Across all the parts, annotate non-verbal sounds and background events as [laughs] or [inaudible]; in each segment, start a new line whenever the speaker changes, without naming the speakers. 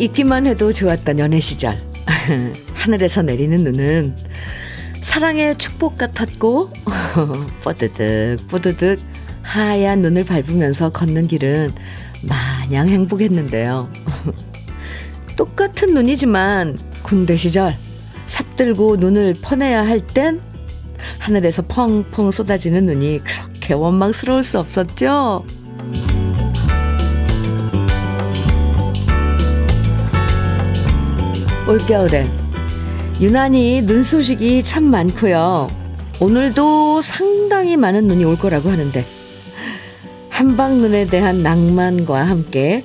있기만 해도 좋았던 연애 시절. [laughs] 하늘에서 내리는 눈은 사랑의 축복 같았고, [laughs] 뽀드득, 뽀드득 하얀 눈을 밟으면서 걷는 길은 마냥 행복했는데요. [laughs] 똑같은 눈이지만 군대 시절 삽들고 눈을 퍼내야 할 땐 하늘에서 펑펑 쏟아지는 눈이 그렇게 원망스러울 수 없었죠. 올겨울엔 유난히 눈 소식이 참 많고요. 오늘도 상당히 많은 눈이 올 거라고 하는데 한방눈에 대한 낭만과 함께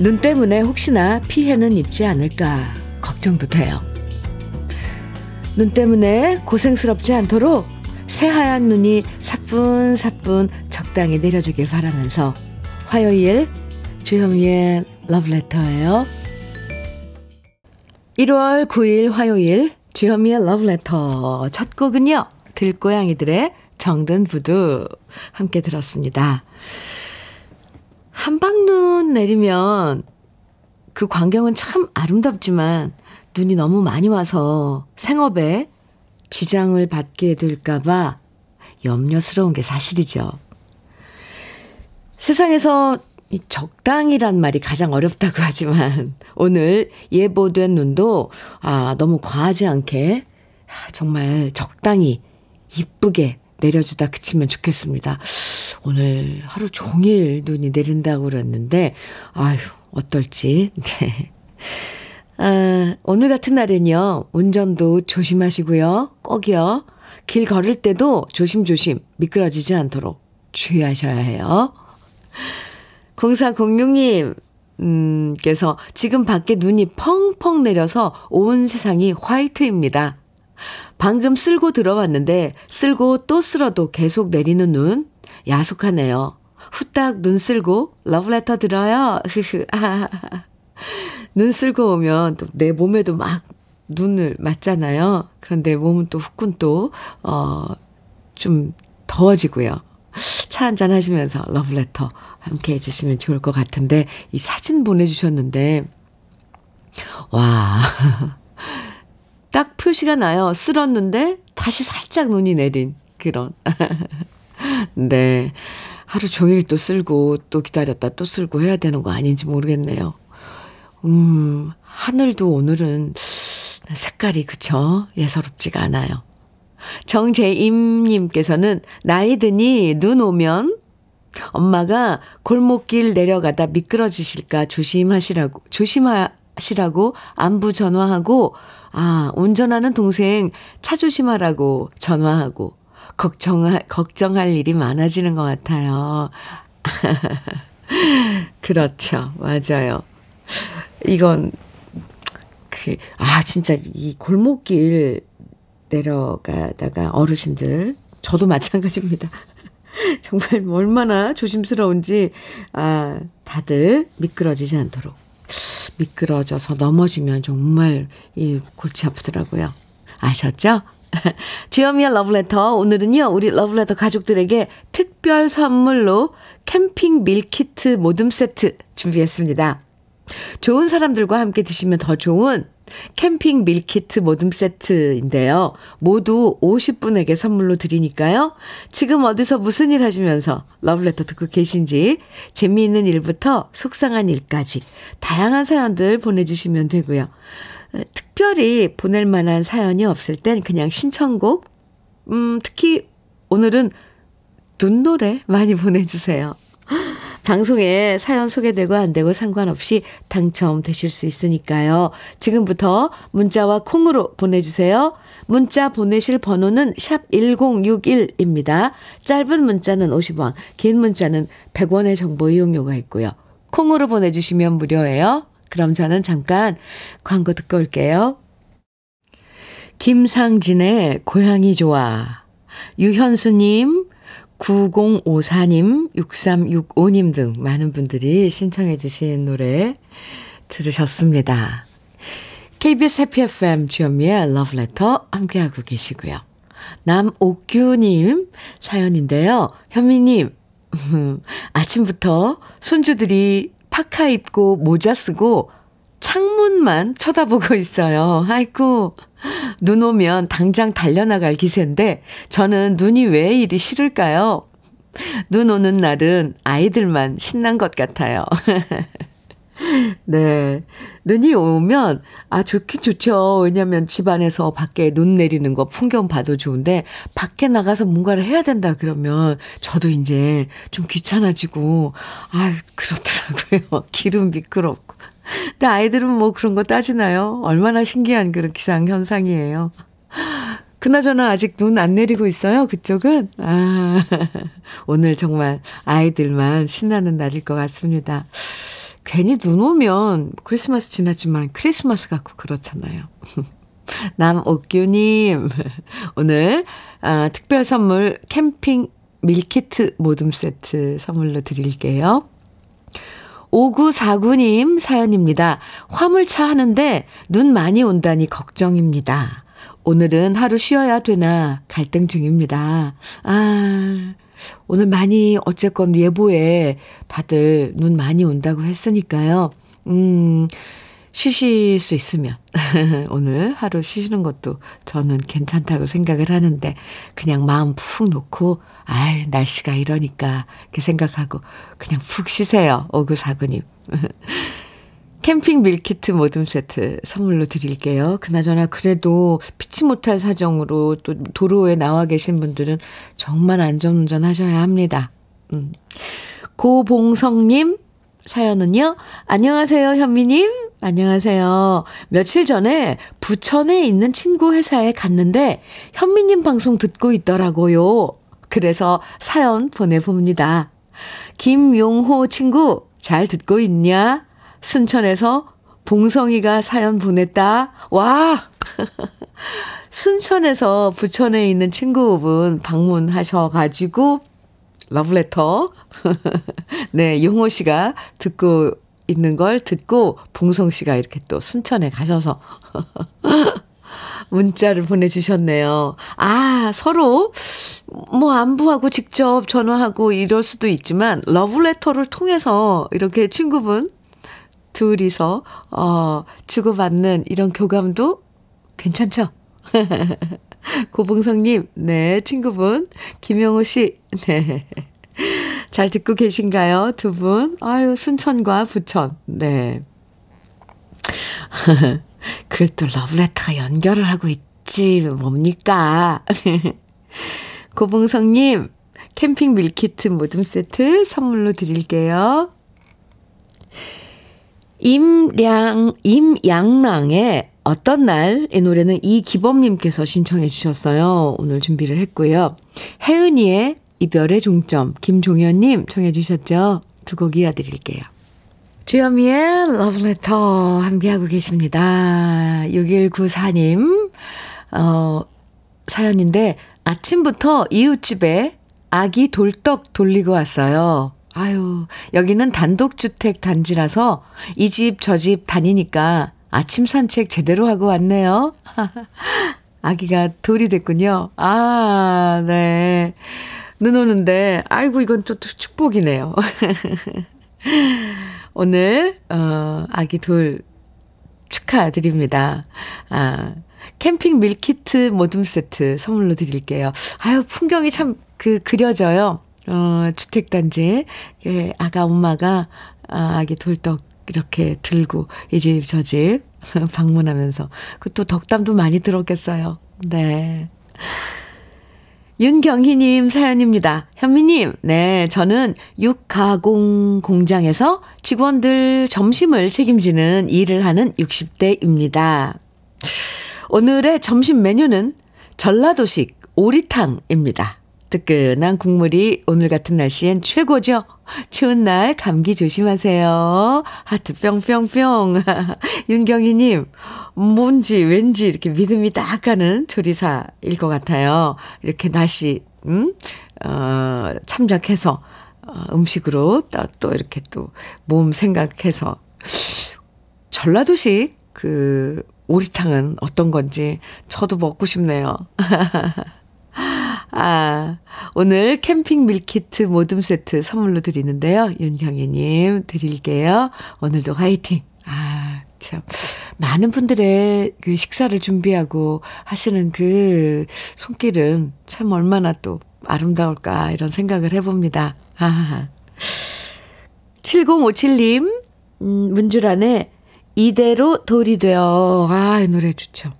눈 때문에 혹시나 피해는 입지 않을까 걱정도 돼요. 눈 때문에 고생스럽지 않도록 새하얀 눈이 사뿐사뿐 적당히 내려주길 바라면서 화요일 주현미의 러브레터예요. 1월 9일 화요일 주현미의 러브레터 첫 곡은요. 들고양이들의 정든 부두 함께 들었습니다. 한방눈 내리면 그 광경은 참 아름답지만 눈이 너무 많이 와서 생업에 지장을 받게 될까봐 염려스러운 게 사실이죠. 세상에서 이 적당이란 말이 가장 어렵다고 하지만 [laughs] 오늘 예보된 눈도 아 너무 과하지 않게 정말 적당히 이쁘게 내려주다 그치면 좋겠습니다. 오늘 하루 종일 눈이 내린다고 그랬는데 아유 어떨지 [laughs] 네. 아, 오늘 같은 날엔요, 운전도 조심하시고요, 꼭이요. 길 걸을 때도 조심조심 미끄러지지 않도록 주의하셔야 해요. 0406님, 음, 께서 지금 밖에 눈이 펑펑 내려서 온 세상이 화이트입니다. 방금 쓸고 들어왔는데 쓸고 또 쓸어도 계속 내리는 눈 야속하네요. 후딱 눈 쓸고 러브레터 들어요. [laughs] 눈 쓸고 오면 또 내 몸에도 막 눈을 맞잖아요. 그런데 몸은 또 후끈 또, 어, 좀 더워지고요. 차 한잔 하시면서 러브레터 함께 해주시면 좋을 것 같은데, 이 사진 보내주셨는데, 와. [laughs] 딱 표시가 나요. 쓸었는데 다시 살짝 눈이 내린 그런. [laughs] 네. 하루 종일 또 쓸고 또 기다렸다 또 쓸고 해야 되는 거 아닌지 모르겠네요. 음, 하늘도 오늘은 색깔이 그쵸? 예사롭지가 않아요. 정재임님께서는 나이 드니 눈 오면 엄마가 골목길 내려가다 미끄러지실까 조심하시라고, 조심하시라고 안부 전화하고, 아, 운전하는 동생 차 조심하라고 전화하고, 걱정할, 걱정할 일이 많아지는 것 같아요. [laughs] 그렇죠. 맞아요. 이건, 그, 아, 진짜 이 골목길 내려가다가 어르신들, 저도 마찬가지입니다. [laughs] 정말 얼마나 조심스러운지, 아, 다들 미끄러지지 않도록. 미끄러져서 넘어지면 정말 이 골치 아프더라고요. 아셨죠? [laughs] 주현미의 러브레터. 오늘은요, 우리 러브레터 가족들에게 특별 선물로 캠핑 밀키트 모듬 세트 준비했습니다. 좋은 사람들과 함께 드시면 더 좋은 캠핑 밀키트 모듬 세트인데요. 모두 50분에게 선물로 드리니까요. 지금 어디서 무슨 일 하시면서 러브레터 듣고 계신지 재미있는 일부터 속상한 일까지 다양한 사연들 보내주시면 되고요. 특별히 보낼 만한 사연이 없을 땐 그냥 신청곡, 음, 특히 오늘은 눈노래 많이 [laughs] 보내주세요. 방송에 사연 소개되고 안 되고 상관없이 당첨되실 수 있으니까요. 지금부터 문자와 콩으로 보내주세요. 문자 보내실 번호는 샵 1061입니다. 짧은 문자는 50원, 긴 문자는 100원의 정보 이용료가 있고요. 콩으로 보내주시면 무료예요. 그럼 저는 잠깐 광고 듣고 올게요. 김상진의 고향이 좋아. 유현수님, 9054님, 6365님 등 많은 분들이 신청해 주신 노래 들으셨습니다. KBS 해피 FM 주현미의 러브레터 함께하고 계시고요. 남옥규님 사연인데요. 현미님, [laughs] 아침부터 손주들이 파카 입고 모자 쓰고 창문만 쳐다보고 있어요. 아이고. 눈 오면 당장 달려나갈 기세인데 저는 눈이 왜 이리 싫을까요? 눈 오는 날은 아이들만 신난 것 같아요. [laughs] 네. 눈이 오면, 아, 좋긴 좋죠. 왜냐면 집안에서 밖에 눈 내리는 거 풍경 봐도 좋은데, 밖에 나가서 뭔가를 해야 된다 그러면, 저도 이제 좀 귀찮아지고, 아 그렇더라고요. [laughs] 기름 미끄럽고. 근데 아이들은 뭐 그런 거 따지나요? 얼마나 신기한 그런 기상 현상이에요. 그나저나 아직 눈 안 내리고 있어요, 그쪽은? 아, [laughs] 오늘 정말 아이들만 신나는 날일 것 같습니다. 괜히 눈 오면 크리스마스 지났지만 크리스마스 같고 그렇잖아요. [laughs] 남옥규님, 오늘, 아, 특별 선물 캠핑 밀키트 모둠 세트 선물로 드릴게요. 5949님 사연입니다. 화물차 하는데 눈 많이 온다니 걱정입니다. 오늘은 하루 쉬어야 되나 갈등 중입니다. 아, 오늘 많이 어쨌건 예보에 다들 눈 많이 온다고 했으니까요. 음, 쉬실 수 있으면 [laughs] 오늘 하루 쉬시는 것도 저는 괜찮다고 생각을 하는데 그냥 마음 푹 놓고 아이 날씨가 이러니까 이렇게 생각하고 그냥 푹 쉬세요. 오구사구님. [laughs] 캠핑 밀키트 모듬 세트 선물로 드릴게요. 그나저나 그래도 피치 못할 사정으로 또 도로에 나와 계신 분들은 정말 안전운전 하셔야 합니다. 음. 고봉성님 사연은요. 안녕하세요, 현미님. 안녕하세요. 며칠 전에 부천에 있는 친구 회사에 갔는데 현미님 방송 듣고 있더라고요. 그래서 사연 보내봅니다. 김용호 친구 잘 듣고 있냐? 순천에서 봉성이가 사연 보냈다. 와! [laughs] 순천에서 부천에 있는 친구분 방문하셔가지고 러브레터. [laughs] 네, 용호 씨가 듣고 있는 걸 듣고 봉성 씨가 이렇게 또 순천에 가셔서 [laughs] 문자를 보내주셨네요. 아, 서로 뭐 안부하고 직접 전화하고 이럴 수도 있지만 러브레터를 통해서 이렇게 친구분 둘이서, 어, 주고받는 이런 교감도 괜찮죠? [laughs] [laughs] 고봉성님, 네, 친구분, 김영우 씨, 네. 잘 듣고 계신가요? 두 분? 아유, 순천과 부천, 네. [laughs] 그걸 또 러브레터가 연결을 하고 있지, 뭡니까? [laughs] 고봉성님, 캠핑 밀키트 모듬 세트 선물로 드릴게요. 임량, 임양랑의 어떤 날, 이 노래는 이기범님께서 신청해 주셨어요. 오늘 준비를 했고요. 혜은이의 이별의 종점, 김종현님 청해 주셨죠? 두 곡 이어드릴게요. 주현미의 러브레터 함께하고 계십니다. 6194님, 어, 사연인데 아침부터 이웃집에 아기 돌떡 돌리고 왔어요. 아유, 여기는 단독주택 단지라서 이 집 저 집 다니니까 아침 산책 제대로 하고 왔네요. [laughs] 아기가 돌이 됐군요. 아, 네. 눈 오는데, 아이고, 이건 또, 또 축복이네요. [laughs] 오늘, 어, 아기 돌 축하드립니다. 아, 캠핑 밀키트 모둠 세트 선물로 드릴게요. 아유, 풍경이 참, 그, 그려져요. 어, 주택단지에 예, 아가 엄마가 아, 아기 돌떡 이렇게 들고 이 집 저 집 [laughs] 방문하면서 그 또 덕담도 많이 들었겠어요. 네. 윤경희님 사연입니다. 현미님, 네, 저는 육가공 공장에서 직원들 점심을 책임지는 일을 하는 60대입니다. 오늘의 점심 메뉴는 전라도식 오리탕입니다. 뜨끈한 국물이 오늘 같은 날씨엔 최고죠. 추운 날 감기 조심하세요. 하트 뿅뿅뿅. [laughs] 윤경희님, 뭔지 왠지 이렇게 믿음이 딱 가는 조리사일 것 같아요. 이렇게 날씨, 음, 어, 참작해서, 어, 음식으로 또, 또 이렇게 또 몸 생각해서. 전라도식 그 오리탕은 어떤 건지 저도 먹고 싶네요. [laughs] 아, 오늘 캠핑 밀키트 모둠 세트 선물로 드리는데요. 윤경희님 드릴게요. 오늘도 화이팅. 아, 참, 많은 분들의 그 식사를 준비하고 하시는 그 손길은 참 얼마나 또 아름다울까, 이런 생각을 해봅니다. 아. 7057님, 음, 문주란의 이대로 돌이 되어. 아, 이 노래 좋죠.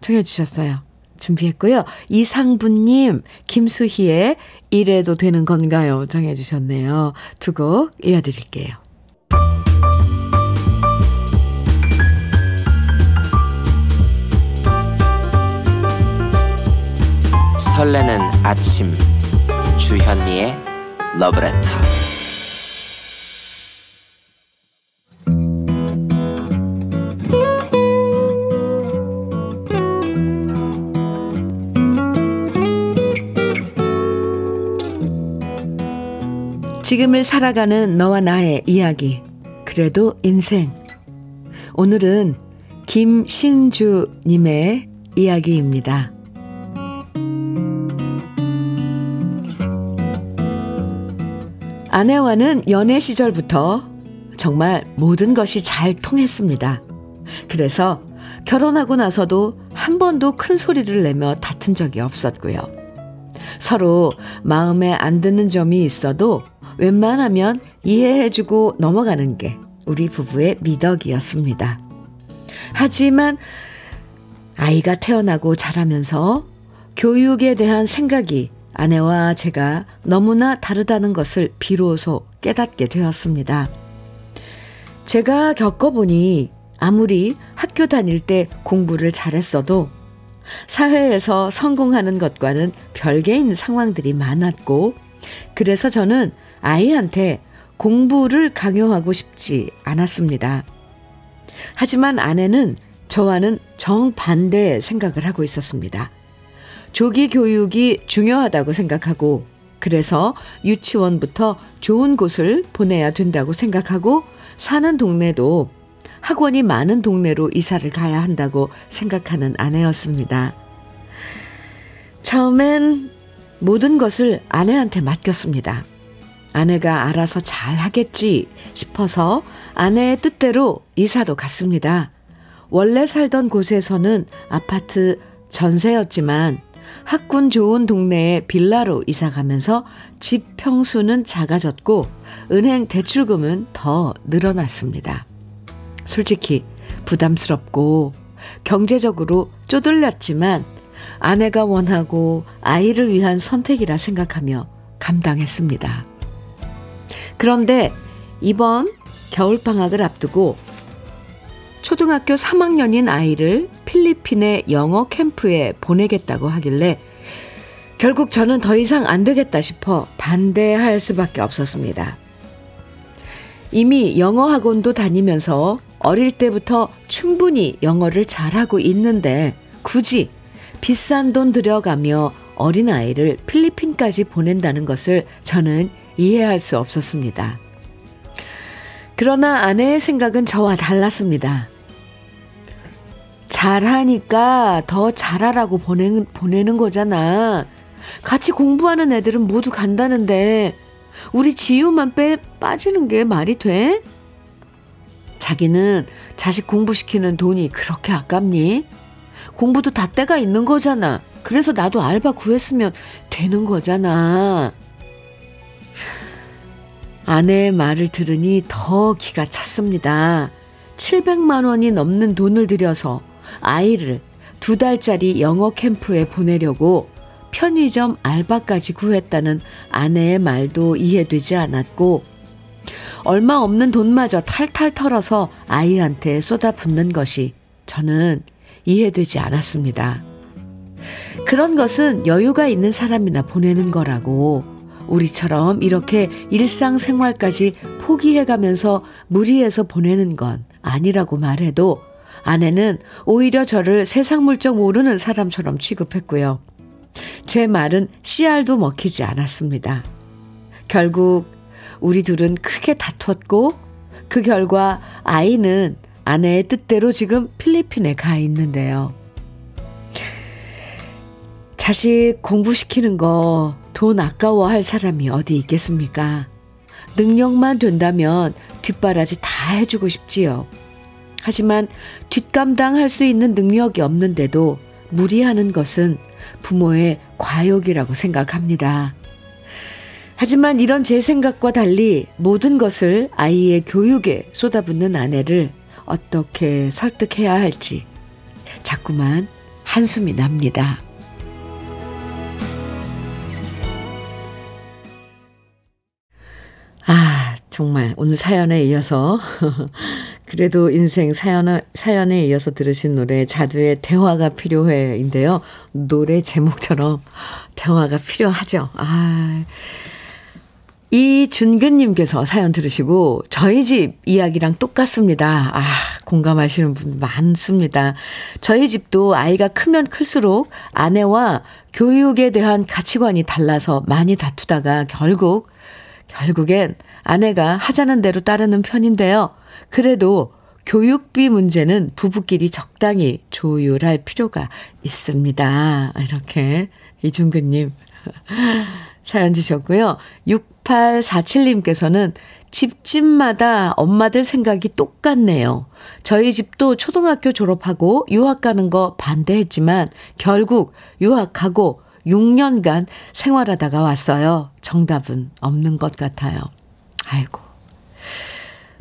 청해주셨어요. 준비했고요. 이상부님, 김수희의 이래도 되는 건가요? 정해주셨네요. 두 곡 이어드릴게요.
설레는 아침 주현미의 러브레터
지금을 살아가는 너와 나의 이야기. 그래도 인생. 오늘은 김신주님의 이야기입니다. 아내와는 연애 시절부터 정말 모든 것이 잘 통했습니다. 그래서 결혼하고 나서도 한 번도 큰 소리를 내며 다툰 적이 없었고요. 서로 마음에 안 드는 점이 있어도 웬만하면 이해해주고 넘어가는 게 우리 부부의 미덕이었습니다. 하지만 아이가 태어나고 자라면서 교육에 대한 생각이 아내와 제가 너무나 다르다는 것을 비로소 깨닫게 되었습니다. 제가 겪어보니 아무리 학교 다닐 때 공부를 잘했어도 사회에서 성공하는 것과는 별개인 상황들이 많았고, 그래서 저는 아이한테 공부를 강요하고 싶지 않았습니다. 하지만 아내는 저와는 정반대의 생각을 하고 있었습니다. 조기 교육이 중요하다고 생각하고 그래서 유치원부터 좋은 곳을 보내야 된다고 생각하고 사는 동네도 학원이 많은 동네로 이사를 가야 한다고 생각하는 아내였습니다. 처음엔 모든 것을 아내한테 맡겼습니다. 아내가 알아서 잘 하겠지 싶어서 아내의 뜻대로 이사도 갔습니다. 원래 살던 곳에서는 아파트 전세였지만 학군 좋은 동네에 빌라로 이사 가면서 집 평수는 작아졌고 은행 대출금은 더 늘어났습니다. 솔직히 부담스럽고 경제적으로 쪼들렸지만 아내가 원하고 아이를 위한 선택이라 생각하며 감당했습니다. 그런데 이번 겨울방학을 앞두고 초등학교 3학년인 아이를 필리핀의 영어 캠프에 보내겠다고 하길래 결국 저는 더 이상 안 되겠다 싶어 반대할 수밖에 없었습니다. 이미 영어 학원도 다니면서 어릴 때부터 충분히 영어를 잘하고 있는데 굳이 비싼 돈 들여가며 어린아이를 필리핀까지 보낸다는 것을 저는 이해할 수 없었습니다. 그러나 아내의 생각은 저와 달랐습니다. 잘하니까 더 잘하라고 보내는, 보내는 거잖아. 같이 공부하는 애들은 모두 간다는데, 우리 지우만 빼, 빠지는 게 말이 돼? 자기는 자식 공부시키는 돈이 그렇게 아깝니? 공부도 다 때가 있는 거잖아. 그래서 나도 알바 구했으면 되는 거잖아. 아내의 말을 들으니 더 기가 찼습니다. 700만 원이 넘는 돈을 들여서 아이를 두 달짜리 영어 캠프에 보내려고 편의점 알바까지 구했다는 아내의 말도 이해되지 않았고, 얼마 없는 돈마저 탈탈 털어서 아이한테 쏟아붓는 것이 저는 이해되지 않았습니다. 그런 것은 여유가 있는 사람이나 보내는 거라고 우리처럼 이렇게 일상생활까지 포기해가면서 무리해서 보내는 건 아니라고 말해도 아내는 오히려 저를 세상 물정 모르는 사람처럼 취급했고요. 제 말은 씨알도 먹히지 않았습니다. 결국 우리 둘은 크게 다투었고 그 결과 아이는 아내의 뜻대로 지금 필리핀에 가 있는데요. 자식 공부시키는 거 돈 아까워할 사람이 어디 있겠습니까? 능력만 된다면 뒷바라지 다 해주고 싶지요. 하지만 뒷감당할 수 있는 능력이 없는데도 무리하는 것은 부모의 과욕이라고 생각합니다. 하지만 이런 제 생각과 달리 모든 것을 아이의 교육에 쏟아붓는 아내를 어떻게 설득해야 할지 자꾸만 한숨이 납니다. 아, 정말 오늘 사연에 이어서 [laughs] 그래도 인생 사연에, 사연에 이어서 들으신 노래 자두의 대화가 필요해인데요. 노래 제목처럼 대화가 필요하죠. 아. 이준근님께서 사연 들으시고 저희 집 이야기랑 똑같습니다. 아, 공감하시는 분 많습니다. 저희 집도 아이가 크면 클수록 아내와 교육에 대한 가치관이 달라서 많이 다투다가 결국 결국엔 아내가 하자는 대로 따르는 편인데요. 그래도 교육비 문제는 부부끼리 적당히 조율할 필요가 있습니다. 이렇게 이중근님 [laughs] 사연 주셨고요. 6847님께서는 집집마다 엄마들 생각이 똑같네요. 저희 집도 초등학교 졸업하고 유학 가는 거 반대했지만 결국 유학하고 6년간 생활하다가 왔어요. 정답은 없는 것 같아요. 아이고.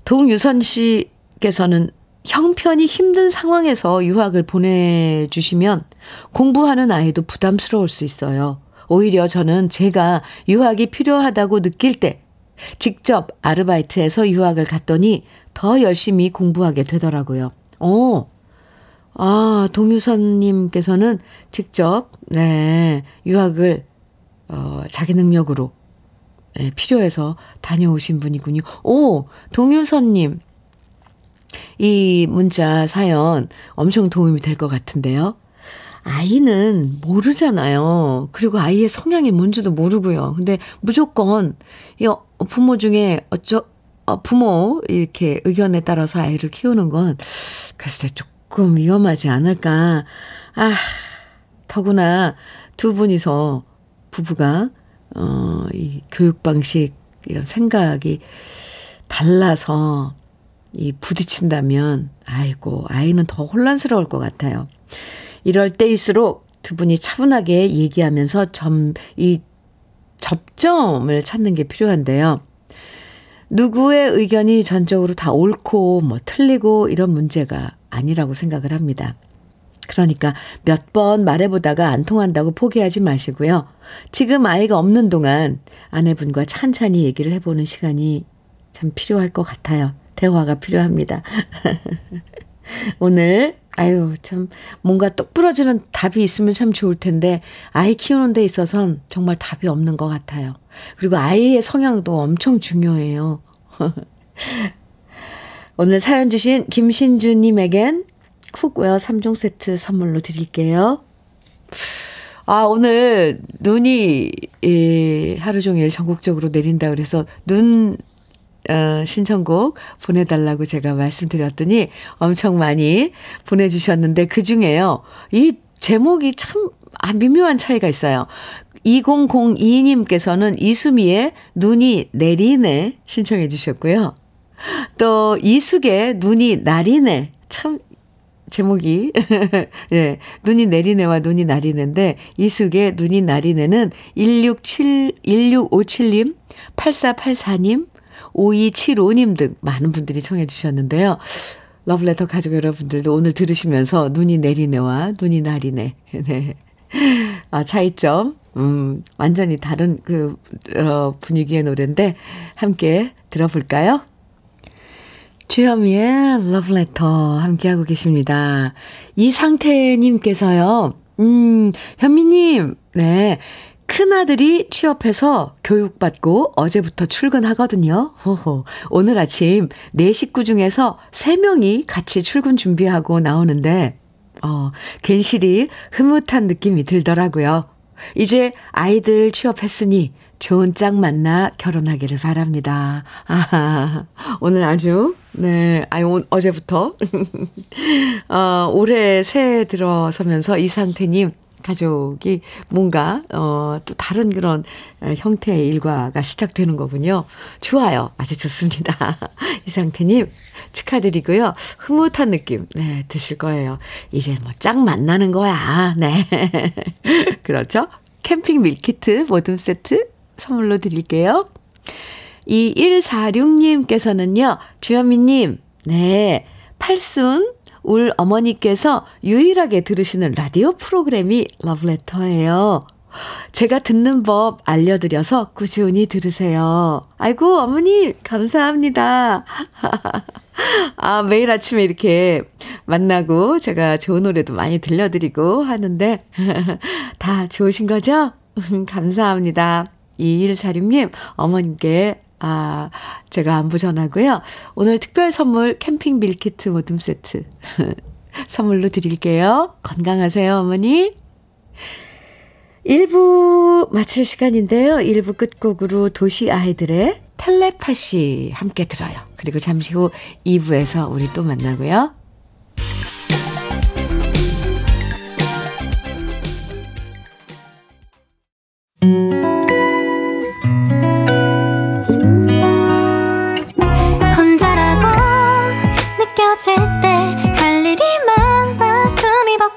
동유선 씨께서는 형편이 힘든 상황에서 유학을 보내주시면 공부하는 아이도 부담스러울 수 있어요. 오히려 저는 제가 유학이 필요하다고 느낄 때 직접 아르바이트해서 유학을 갔더니 더 열심히 공부하게 되더라고요. 오, 아, 동유선님께서는 직접, 네, 유학을, 어, 자기 능력으로, 네, 필요해서 다녀오신 분이군요. 오, 동유선님. 이 문자 사연 엄청 도움이 될 것 같은데요. 아이는 모르잖아요. 그리고 아이의 성향이 뭔지도 모르고요. 근데 무조건, 이 부모 중에 어쩌, 어, 부모 이렇게 의견에 따라서 아이를 키우는 건 글쎄 조 조금 위험하지 않을까. 아, 더구나 두 분이서 부부가, 어, 이 교육 방식, 이런 생각이 달라서 이 부딪힌다면, 아이고, 아이는 더 혼란스러울 것 같아요. 이럴 때일수록 두 분이 차분하게 얘기하면서 점, 이 접점을 찾는 게 필요한데요. 누구의 의견이 전적으로 다 옳고 뭐 틀리고 이런 문제가 아니라고 생각을 합니다. 그러니까 몇 번 말해보다가 안 통한다고 포기하지 마시고요. 지금 아이가 없는 동안 아내분과 찬찬히 얘기를 해보는 시간이 참 필요할 것 같아요. 대화가 필요합니다. [laughs] 오늘, 아유, 참, 뭔가 똑 부러지는 답이 있으면 참 좋을 텐데, 아이 키우는 데 있어선 정말 답이 없는 것 같아요. 그리고 아이의 성향도 엄청 중요해요. [laughs] 오늘 사연 주신 김신주님에겐 cookware 3종 세트 선물로 드릴게요. 아, 오늘 눈이 예, 하루 종일 전국적으로 내린다 그래서 눈 어, 신청곡 보내달라고 제가 말씀드렸더니 엄청 많이 보내주셨는데 그 중에요. 이 제목이 참 아, 미묘한 차이가 있어요. 2002님께서는 이수미의 눈이 내리네 신청해 주셨고요. 또 이숙의 눈이 나리네. 참 제목이 네, [laughs] 눈이 내리네와 눈이 나리네인데 이숙의 눈이 나리네는 167 1657님, 8484님, 5275님 등 많은 분들이 청해 주셨는데요. 러브레터 가족 여러분들도 오늘 들으시면서 눈이 내리네와 눈이 나리네. [laughs] 네. 아, 차이점. 음, 완전히 다른 그, 어, 분위기의 노래인데 함께 들어볼까요? 주현미의 러브레터 함께하고 계십니다. 이상태님께서요, 음, 현미님, 네. 큰아들이 취업해서 교육받고 어제부터 출근하거든요. 호호. 오늘 아침 네 식구 중에서 3명이 같이 출근 준비하고 나오는데, 어, 괜시리 흐뭇한 느낌이 들더라고요. 이제 아이들 취업했으니 좋은 짝 만나 결혼하기를 바랍니다. 아, 오늘 아주, 네, 아유, 어제부터, [laughs] 어, 올해 새해 들어서면서 이 상태님, 가족이 뭔가, 어, 또 다른 그런 형태의 일과가 시작되는 거군요. 좋아요. 아주 좋습니다. [laughs] 이상태님, 축하드리고요. 흐뭇한 느낌, 네, 드실 거예요. 이제 뭐 짝 만나는 거야. 네. [laughs] 그렇죠? 캠핑 밀키트 모듬 세트 선물로 드릴게요. 2146님께서는요, 주현미님, 네, 팔순 울 어머니께서 유일하게 들으시는 라디오 프로그램이 러브레터예요. 제가 듣는 법 알려드려서 꾸준히 들으세요. 아이고, 어머니, 감사합니다. [laughs] 아, 매일 아침에 이렇게 만나고 제가 좋은 노래도 많이 들려드리고 하는데, [laughs] 다 좋으신 거죠? [laughs] 감사합니다. 2146님, 어머님께 아, 제가 안부 전하고요. 오늘 특별 선물 캠핑 밀키트 모듬 세트 [laughs] 선물로 드릴게요. 건강하세요, 어머니. 1부 마칠 시간인데요. 1부 끝곡으로 도시 아이들의 텔레파시 함께 들어요. 그리고 잠시 후 2부에서 우리 또 만나고요.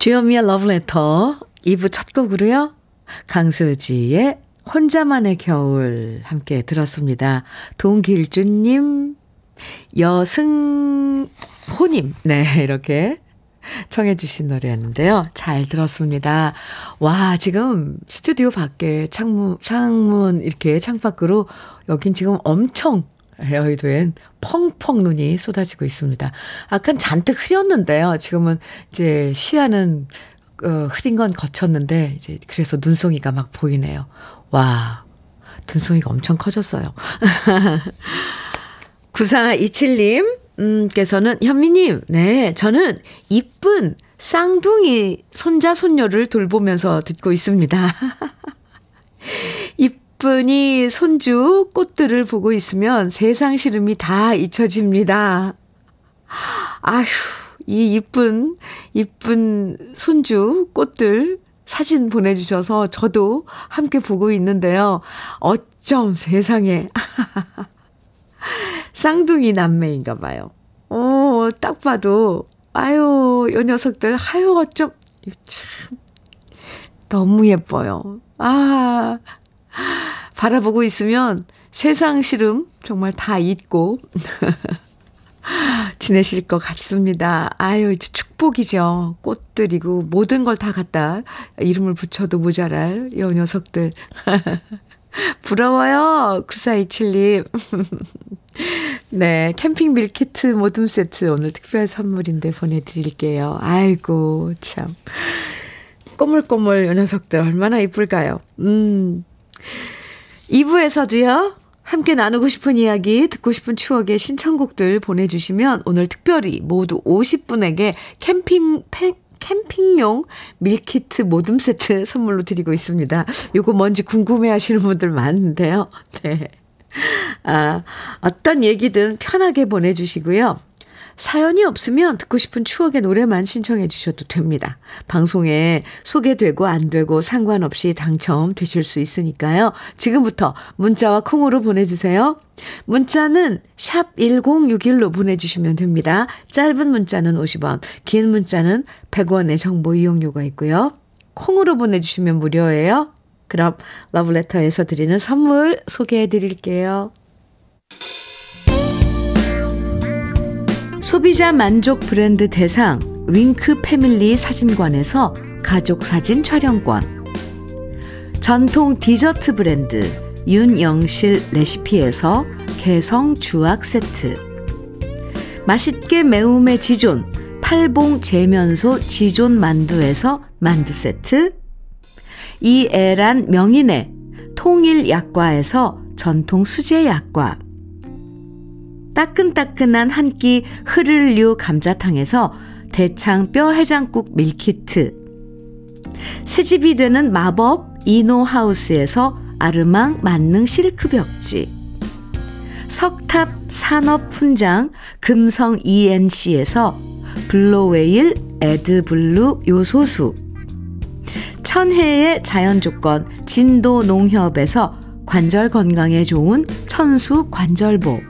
주현미의 Letter 2부 첫 곡으로요. 강수지의 혼자만의 겨울 함께 들었습니다. 동길주님, 여승호님, 네, 이렇게 청해 주신 노래였는데요. 잘 들었습니다. 와, 지금 스튜디오 밖에 창문, 창문 이렇게 창밖으로 여긴 지금 엄청 여의도엔 펑펑 눈이 쏟아지고 있습니다. 아까 잔뜩 흐렸는데요. 지금은 이제 시야는 어, 흐린 건 거쳤는데 이제 그래서 눈송이가 막 보이네요. 와, 눈송이가 엄청 커졌어요. [laughs] 9427님, 음께서는 현미님, 네, 저는 이쁜 쌍둥이 손자 손녀를 돌보면서 듣고 있습니다. [laughs] 이 쁜이 손주 꽃들을 보고 있으면 세상 시름이 다 잊혀집니다. 아휴, 이 이쁜 이쁜 손주 꽃들 사진 보내주셔서 저도 함께 보고 있는데요. 어쩜 세상에 [laughs] 쌍둥이 남매인가 봐요. 어, 딱 봐도, 아유, 요 녀석들, 하유, 어쩜, 참, 너무 예뻐요. 아, 바라보고 있으면 세상 시름 정말 다 잊고 [laughs] 지내실 것 같습니다. 아유, 축복이죠. 꽃들이고 모든 걸 다 갖다 이름을 붙여도 모자랄 요 녀석들. [laughs] 부러워요. 9427님. [laughs] 네, 캠핑 밀키트 모둠 세트 오늘 특별 선물인데 보내드릴게요. 아이고, 참. 꼬물꼬물 요 녀석들 얼마나 이쁠까요? 음. 2부에서도요, 함께 나누고 싶은 이야기, 듣고 싶은 추억의 신청곡들 보내주시면 오늘 특별히 모두 50분에게 캠핑 팩, 캠핑용 밀키트 모둠 세트 선물로 드리고 있습니다. 요거 뭔지 궁금해 하시는 분들 많은데요. 네. 아, 어떤 얘기든 편하게 보내주시고요. 사연이 없으면 듣고 싶은 추억의 노래만 신청해 주셔도 됩니다. 방송에 소개되고 안 되고 상관없이 당첨되실 수 있으니까요. 지금부터 문자와 콩으로 보내주세요. 문자는 샵 1061로 보내주시면 됩니다. 짧은 문자는 50원, 긴 문자는 100원의 정보 이용료가 있고요. 콩으로 보내주시면 무료예요. 그럼 러브레터에서 드리는 선물 소개해 드릴게요. 소비자 만족 브랜드 대상 윙크 패밀리 사진관에서 가족 사진 촬영권. 전통 디저트 브랜드 윤영실 레시피에서 개성 주악 세트. 맛있게 매움의 지존 팔봉 재면소 지존 만두에서 만두 세트, 이애란 명인의 통일 약과에서 전통 수제 약과, 따끈따끈한 한 끼 흐를류 감자탕에서 대창 뼈 해장국 밀키트, 새집이 되는 마법 이노하우스에서 아르망 만능 실크 벽지, 석탑 산업 훈장 금성 ENC에서 블로웨일 에드블루 요소수, 천혜의 자연 조건 진도 농협에서 관절 건강에 좋은 천수 관절보,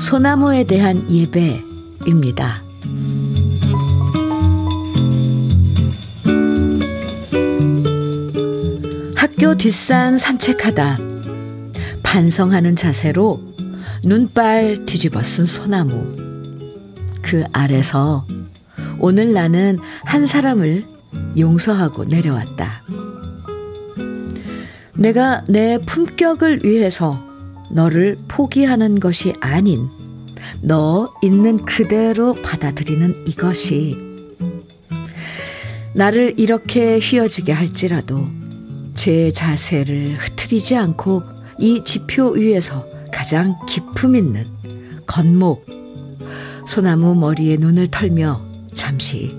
소나무에 대한 예배입니다. 학교 뒷산 산책하다 반성하는 자세로 눈발 뒤집어 쓴 소나무. 그 아래서 오늘 나는 한 사람을 용서하고 내려왔다. 내가 내 품격을 위해서 너를 포기하는 것이 아닌 너 있는 그대로 받아들이는 이것이 나를 이렇게 휘어지게 할지라도 제 자세를 흐트리지 않고 이 지표 위에서 가장 기품 있는 건목 소나무 머리에 눈을 털며 잠시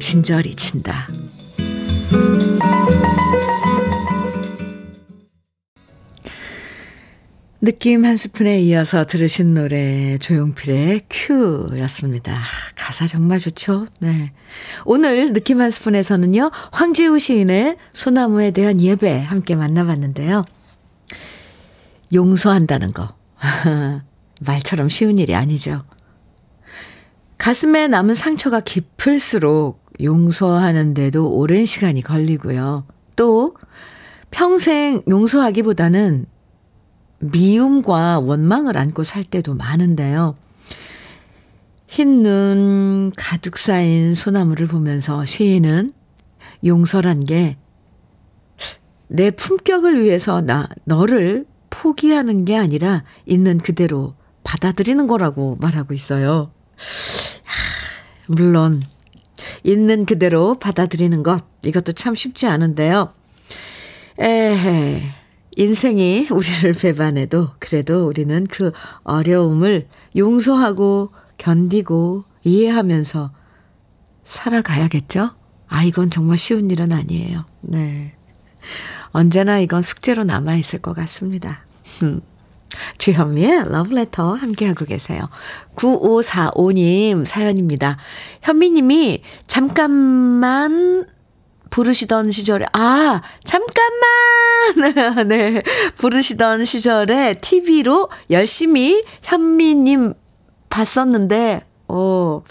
진절이 친다. 느낌 한 스푼에 이어서 들으신 노래 조용필의 큐였습니다. 가사 정말 좋죠? 네. 오늘 느낌 한 스푼에서는요. 황지우 시인의 소나무에 대한 예배 함께 만나봤는데요. 용서한다는 거. [laughs] 말처럼 쉬운 일이 아니죠. 가슴에 남은 상처가 깊을수록 용서하는데도 오랜 시간이 걸리고요. 또 평생 용서하기보다는 미움과 원망을 안고 살 때도 많은데요. 흰 눈 가득 쌓인 소나무를 보면서 시인은 용서란 게 내 품격을 위해서 나, 너를 포기하는 게 아니라 있는 그대로 받아들이는 거라고 말하고 있어요. 물론, 있는 그대로 받아들이는 것, 이것도 참 쉽지 않은데요. 에헤, 인생이 우리를 배반해도 그래도 우리는 그 어려움을 용서하고 견디고 이해하면서 살아가야겠죠? 아, 이건 정말 쉬운 일은 아니에요. 네. 언제나 이건 숙제로 남아있을 것 같습니다. 주현미의 러브레터 함께하고 계세요. 9545님 사연입니다. 현미님이 잠깐만 부르시던 시절에, 아, 잠깐만! [laughs] 네. 부르시던 시절에 TV로 열심히 현미님 봤었는데, 어,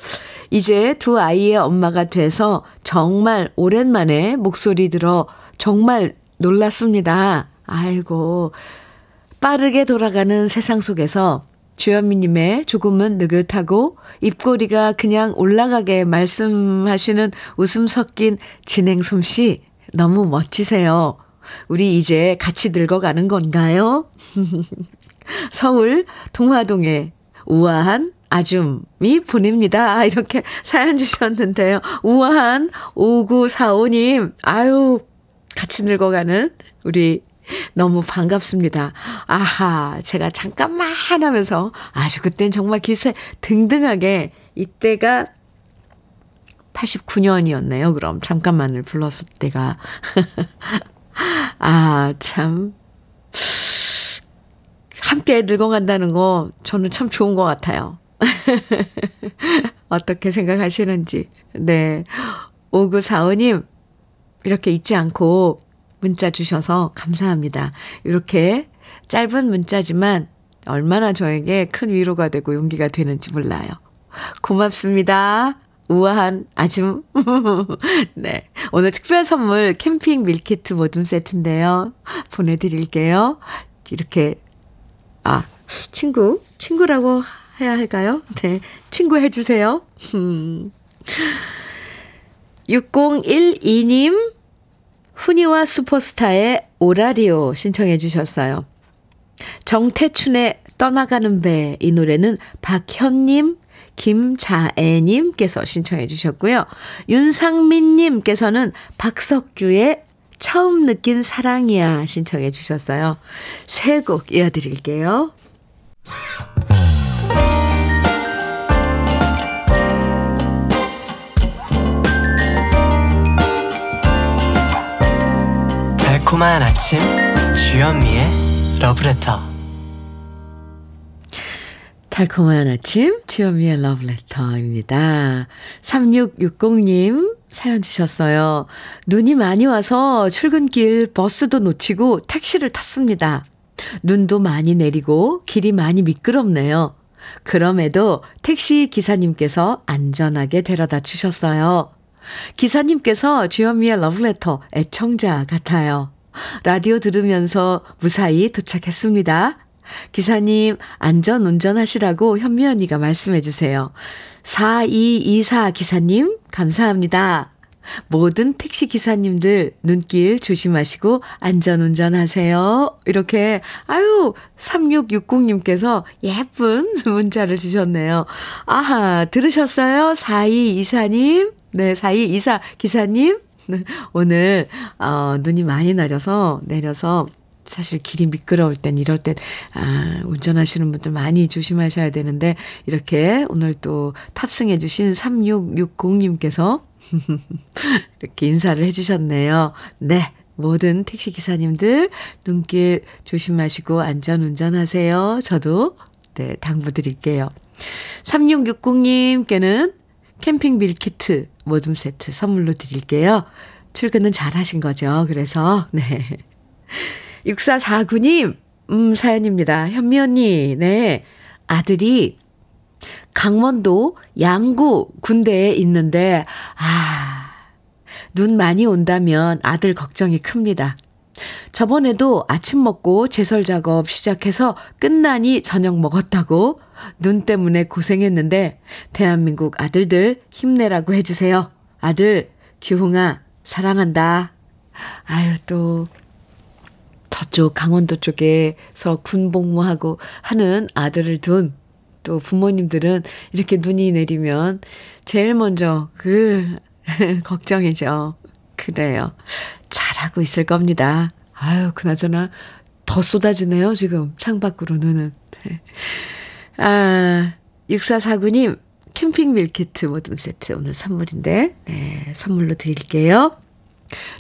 이제 두 아이의 엄마가 돼서 정말 오랜만에 목소리 들어 정말 놀랐습니다. 아이고. 빠르게 돌아가는 세상 속에서 주현미님의 조금은 느긋하고 입꼬리가 그냥 올라가게 말씀하시는 웃음 섞인 진행 솜씨 너무 멋지세요. 우리 이제 같이 늙어가는 건가요? [laughs] 서울 동화동에 우아한 아줌이 보냅니다. 이렇게 사연 주셨는데요. 우아한 5945님, 아유, 같이 늙어가는 우리 너무 반갑습니다. 아하, 제가 잠깐만 하면서 아주 그땐 정말 기세 등등하게 이때가 89년이었네요. 그럼 잠깐만을 불렀을 때가. [laughs] 아, 참. 함께 늙어간다는 거 저는 참 좋은 것 같아요. [laughs] 어떻게 생각하시는지. 네. 5945님, 이렇게 잊지 않고 문자 주셔서 감사합니다. 이렇게 짧은 문자지만 얼마나 저에게 큰 위로가 되고 용기가 되는지 몰라요. 고맙습니다. 우아한 아줌. [laughs] 네. 오늘 특별 선물 캠핑 밀키트 모둠 세트인데요. 보내드릴게요. 이렇게, 아, 친구, 친구라고 해야 할까요? 네. 친구 해주세요. 6012님, 후니와 슈퍼스타의 오라리오 신청해 주셨어요. 정태춘의 떠나가는 배 이 노래는 박현님, 김자애님께서 신청해 주셨고요. 윤상민님께서는 박석규의 처음 느낀 사랑이야 신청해 주셨어요. 세 곡 이어드릴게요.
달콤한 아침 주현미의 러브레터
달콤한 아침 주현미의 러브레터입니다. 3660님 사연 주셨어요. 눈이 많이 와서 출근길 버스도 놓치고 택시를 탔습니다. 눈도 많이 내리고 길이 많이 미끄럽네요. 그럼에도 택시 기사님께서 안전하게 데려다 주셨어요. 기사님께서 주현미의 러브레터 애청자 같아요. 라디오 들으면서 무사히 도착했습니다. 기사님, 안전 운전하시라고 현미 언니가 말씀해 주세요. 4224 기사님, 감사합니다. 모든 택시 기사님들 눈길 조심하시고 안전 운전하세요. 이렇게, 아유, 3660님께서 예쁜 문자를 주셨네요. 아하, 들으셨어요? 4224님? 네, 4224 기사님? 네, 오늘, 어, 눈이 많이 내려서, 내려서, 사실 길이 미끄러울 땐 이럴 땐, 아, 운전하시는 분들 많이 조심하셔야 되는데, 이렇게 오늘 또 탑승해 주신 3660님께서 [laughs] 이렇게 인사를 해 주셨네요. 네. 모든 택시 기사님들 눈길 조심하시고 안전 운전하세요. 저도, 네, 당부 드릴게요. 3660님께는 캠핑 밀키트 모둠 세트 선물로 드릴게요. 출근은 잘 하신 거죠. 그래서, 네. 6449님, 음, 사연입니다. 현미 언니, 네. 아들이 강원도 양구 군대에 있는데, 아, 눈 많이 온다면 아들 걱정이 큽니다. 저번에도 아침 먹고 제설 작업 시작해서 끝나니 저녁 먹었다고 눈 때문에 고생했는데 대한민국 아들들 힘내라고 해주세요. 아들, 규홍아, 사랑한다. 아유, 또, 저쪽 강원도 쪽에서 군복무하고 하는 아들을 둔 또 부모님들은 이렇게 눈이 내리면 제일 먼저 그 [laughs] 걱정이죠. 그래요. 잘하고 있을 겁니다. 아유, 그나저나 더 쏟아지네요, 지금. 창밖으로 눈은. 네. 아, 6449님, 캠핑 밀키트 모둠 세트 오늘 선물인데, 네, 선물로 드릴게요.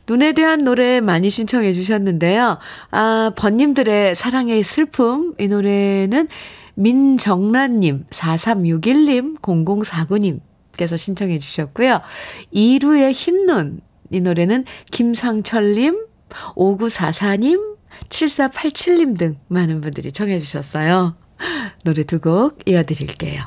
눈에 대한 노래 많이 신청해 주셨는데요. 아, 번님들의 사랑의 슬픔. 이 노래는 민정란님, 4361님, 0049님 께서 신청해 주셨고요. 이루의 흰눈. 이 노래는 김상철님, 5944님, 7487님 등 많은 분들이 청해 주셨어요. 노래 두 곡 이어드릴게요.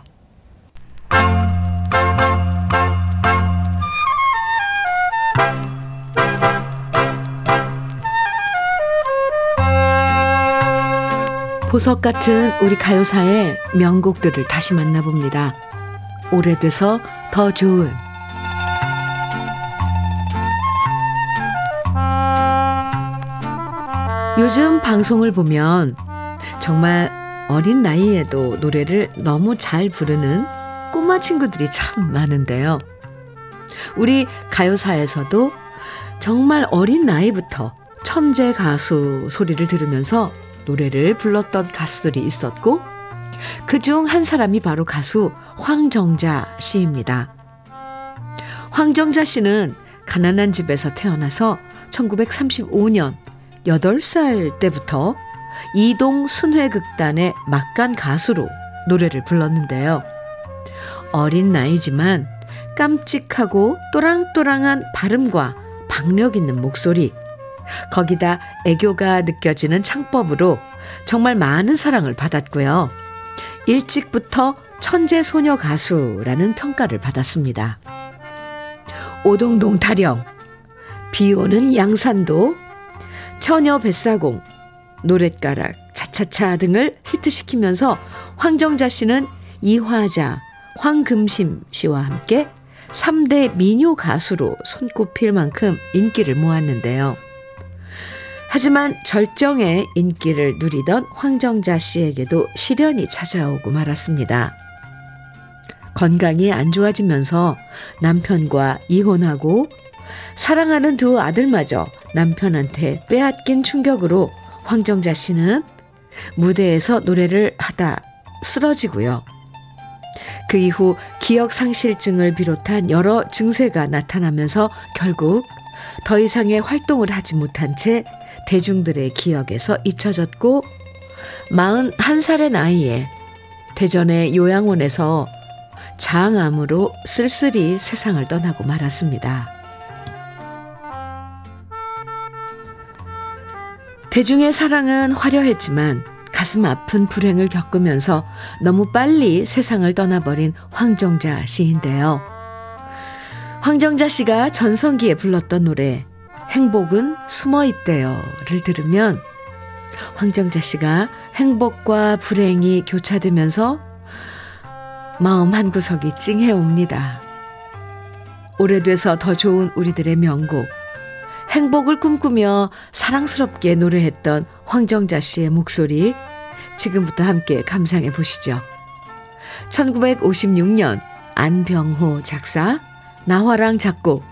보석 같은 우리 가요사의 명곡들을 다시 만나봅니다. 오래돼서 더 좋은 요즘 방송을 보면 정말 어린 나이에도 노래를 너무 잘 부르는 꼬마 친구들이 참 많은데요. 우리 가요사에서도 정말 어린 나이부터 천재 가수 소리를 들으면서 노래를 불렀던 가수들이 있었고 그 중 한 사람이 바로 가수 황정자 씨입니다. 황정자 씨는 가난한 집에서 태어나서 1935년 8살 때부터 이동 순회극단의 막간 가수로 노래를 불렀는데요. 어린 나이지만 깜찍하고 또랑또랑한 발음과 박력 있는 목소리, 거기다 애교가 느껴지는 창법으로 정말 많은 사랑을 받았고요. 일찍부터 천재 소녀 가수라는 평가를 받았습니다. 오동동 타령, 비 오는 양산도, 처녀 뱃사공, 노랫가락, 차차차 등을 히트시키면서 황정자 씨는 이화자, 황금심 씨와 함께 3대 미녀 가수로 손꼽힐 만큼 인기를 모았는데요. 하지만 절정의 인기를 누리던 황정자 씨에게도 시련이 찾아오고 말았습니다. 건강이 안 좋아지면서 남편과 이혼하고 사랑하는 두 아들마저 남편한테 빼앗긴 충격으로 황정자 씨는 무대에서 노래를 하다 쓰러지고요. 그 이후 기억 상실증을 비롯한 여러 증세가 나타나면서 결국 더 이상의 활동을 하지 못한 채 대중들의 기억에서 잊혀졌고 41살의 나이에 대전의 요양원에서 장암으로 쓸쓸히 세상을 떠나고 말았습니다. 대중의 사랑은 화려했지만 가슴 아픈 불행을 겪으면서 너무 빨리 세상을 떠나버린 황정자 씨인데요. 황정자 씨가 전성기에 불렀던 노래 행복은 숨어 있대요를 들으면 황정자 씨가 행복과 불행이 교차되면서 마음 한 구석이 찡해 옵니다. 오래돼서 더 좋은 우리들의 명곡 행복을 꿈꾸며 사랑스럽게 노래했던 황정자 씨의 목소리 지금부터 함께 감상해 보시죠. 1956년 안병호 작사, 나화랑 작곡,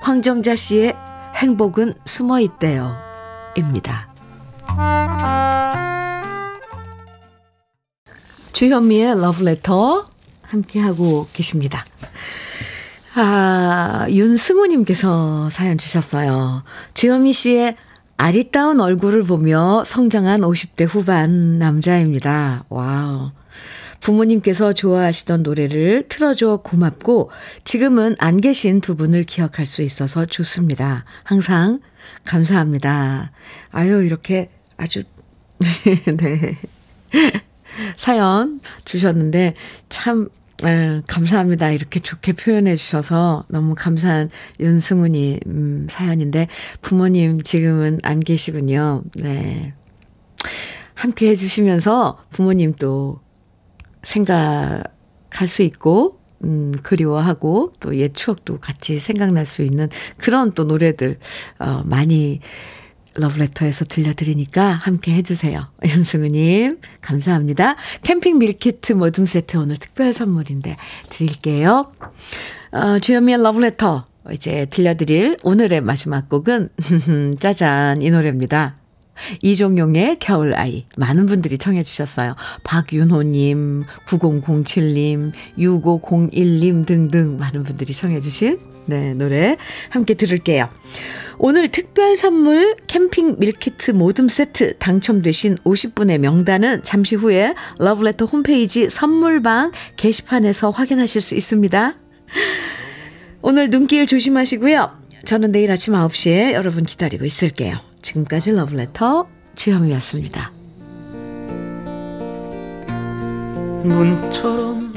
황정자 씨의 행복은 숨어 있대요. 입니다. 주현미의 러브레터 함께하고 계십니다. 아, 윤승우님께서 사연 주셨어요. 주현미 씨의 아리따운 얼굴을 보며 성장한 50대 후반 남자입니다. wow. 부모님께서 좋아하시던 노래를 틀어줘 고맙고 지금은 안 계신 두 분을 기억할 수 있어서 좋습니다. 항상 감사합니다. 아유, 이렇게 아주, [laughs] 네. 사연 주셨는데 참 네, 감사합니다. 이렇게 좋게 표현해 주셔서 너무 감사한 윤승훈이 음, 사연인데 부모님 지금은 안 계시군요. 네. 함께 해 주시면서 부모님도 생각할 수 있고, 음, 그리워하고 또 옛 추억도 같이 생각날 수 있는 그런 또 노래들, 어, 많이 러브레터에서 들려드리니까 함께 해주세요. [laughs] 윤승우님, 감사합니다. 캠핑 밀키트 모둠 세트 오늘 특별 선물인데 드릴게요. 어, 주현미의 러브레터. 이제 들려드릴 오늘의 마지막 곡은, [laughs] 짜잔, 이 노래입니다. 이종용의 겨울아이. 많은 분들이 청해주셨어요. 박윤호님, 9007님, 6501님 등등 많은 분들이 청해주신 네, 노래 함께 들을게요. 오늘 특별 선물 캠핑 밀키트 모듬 세트 당첨되신 50분의 명단은 잠시 후에 러브레터 홈페이지 선물방 게시판에서 확인하실 수 있습니다. 오늘 눈길 조심하시고요. 저는 내일 아침 9시에 여러분 기다리고 있을게요. 지금까지 러브레터 주현미였습니다.
문처럼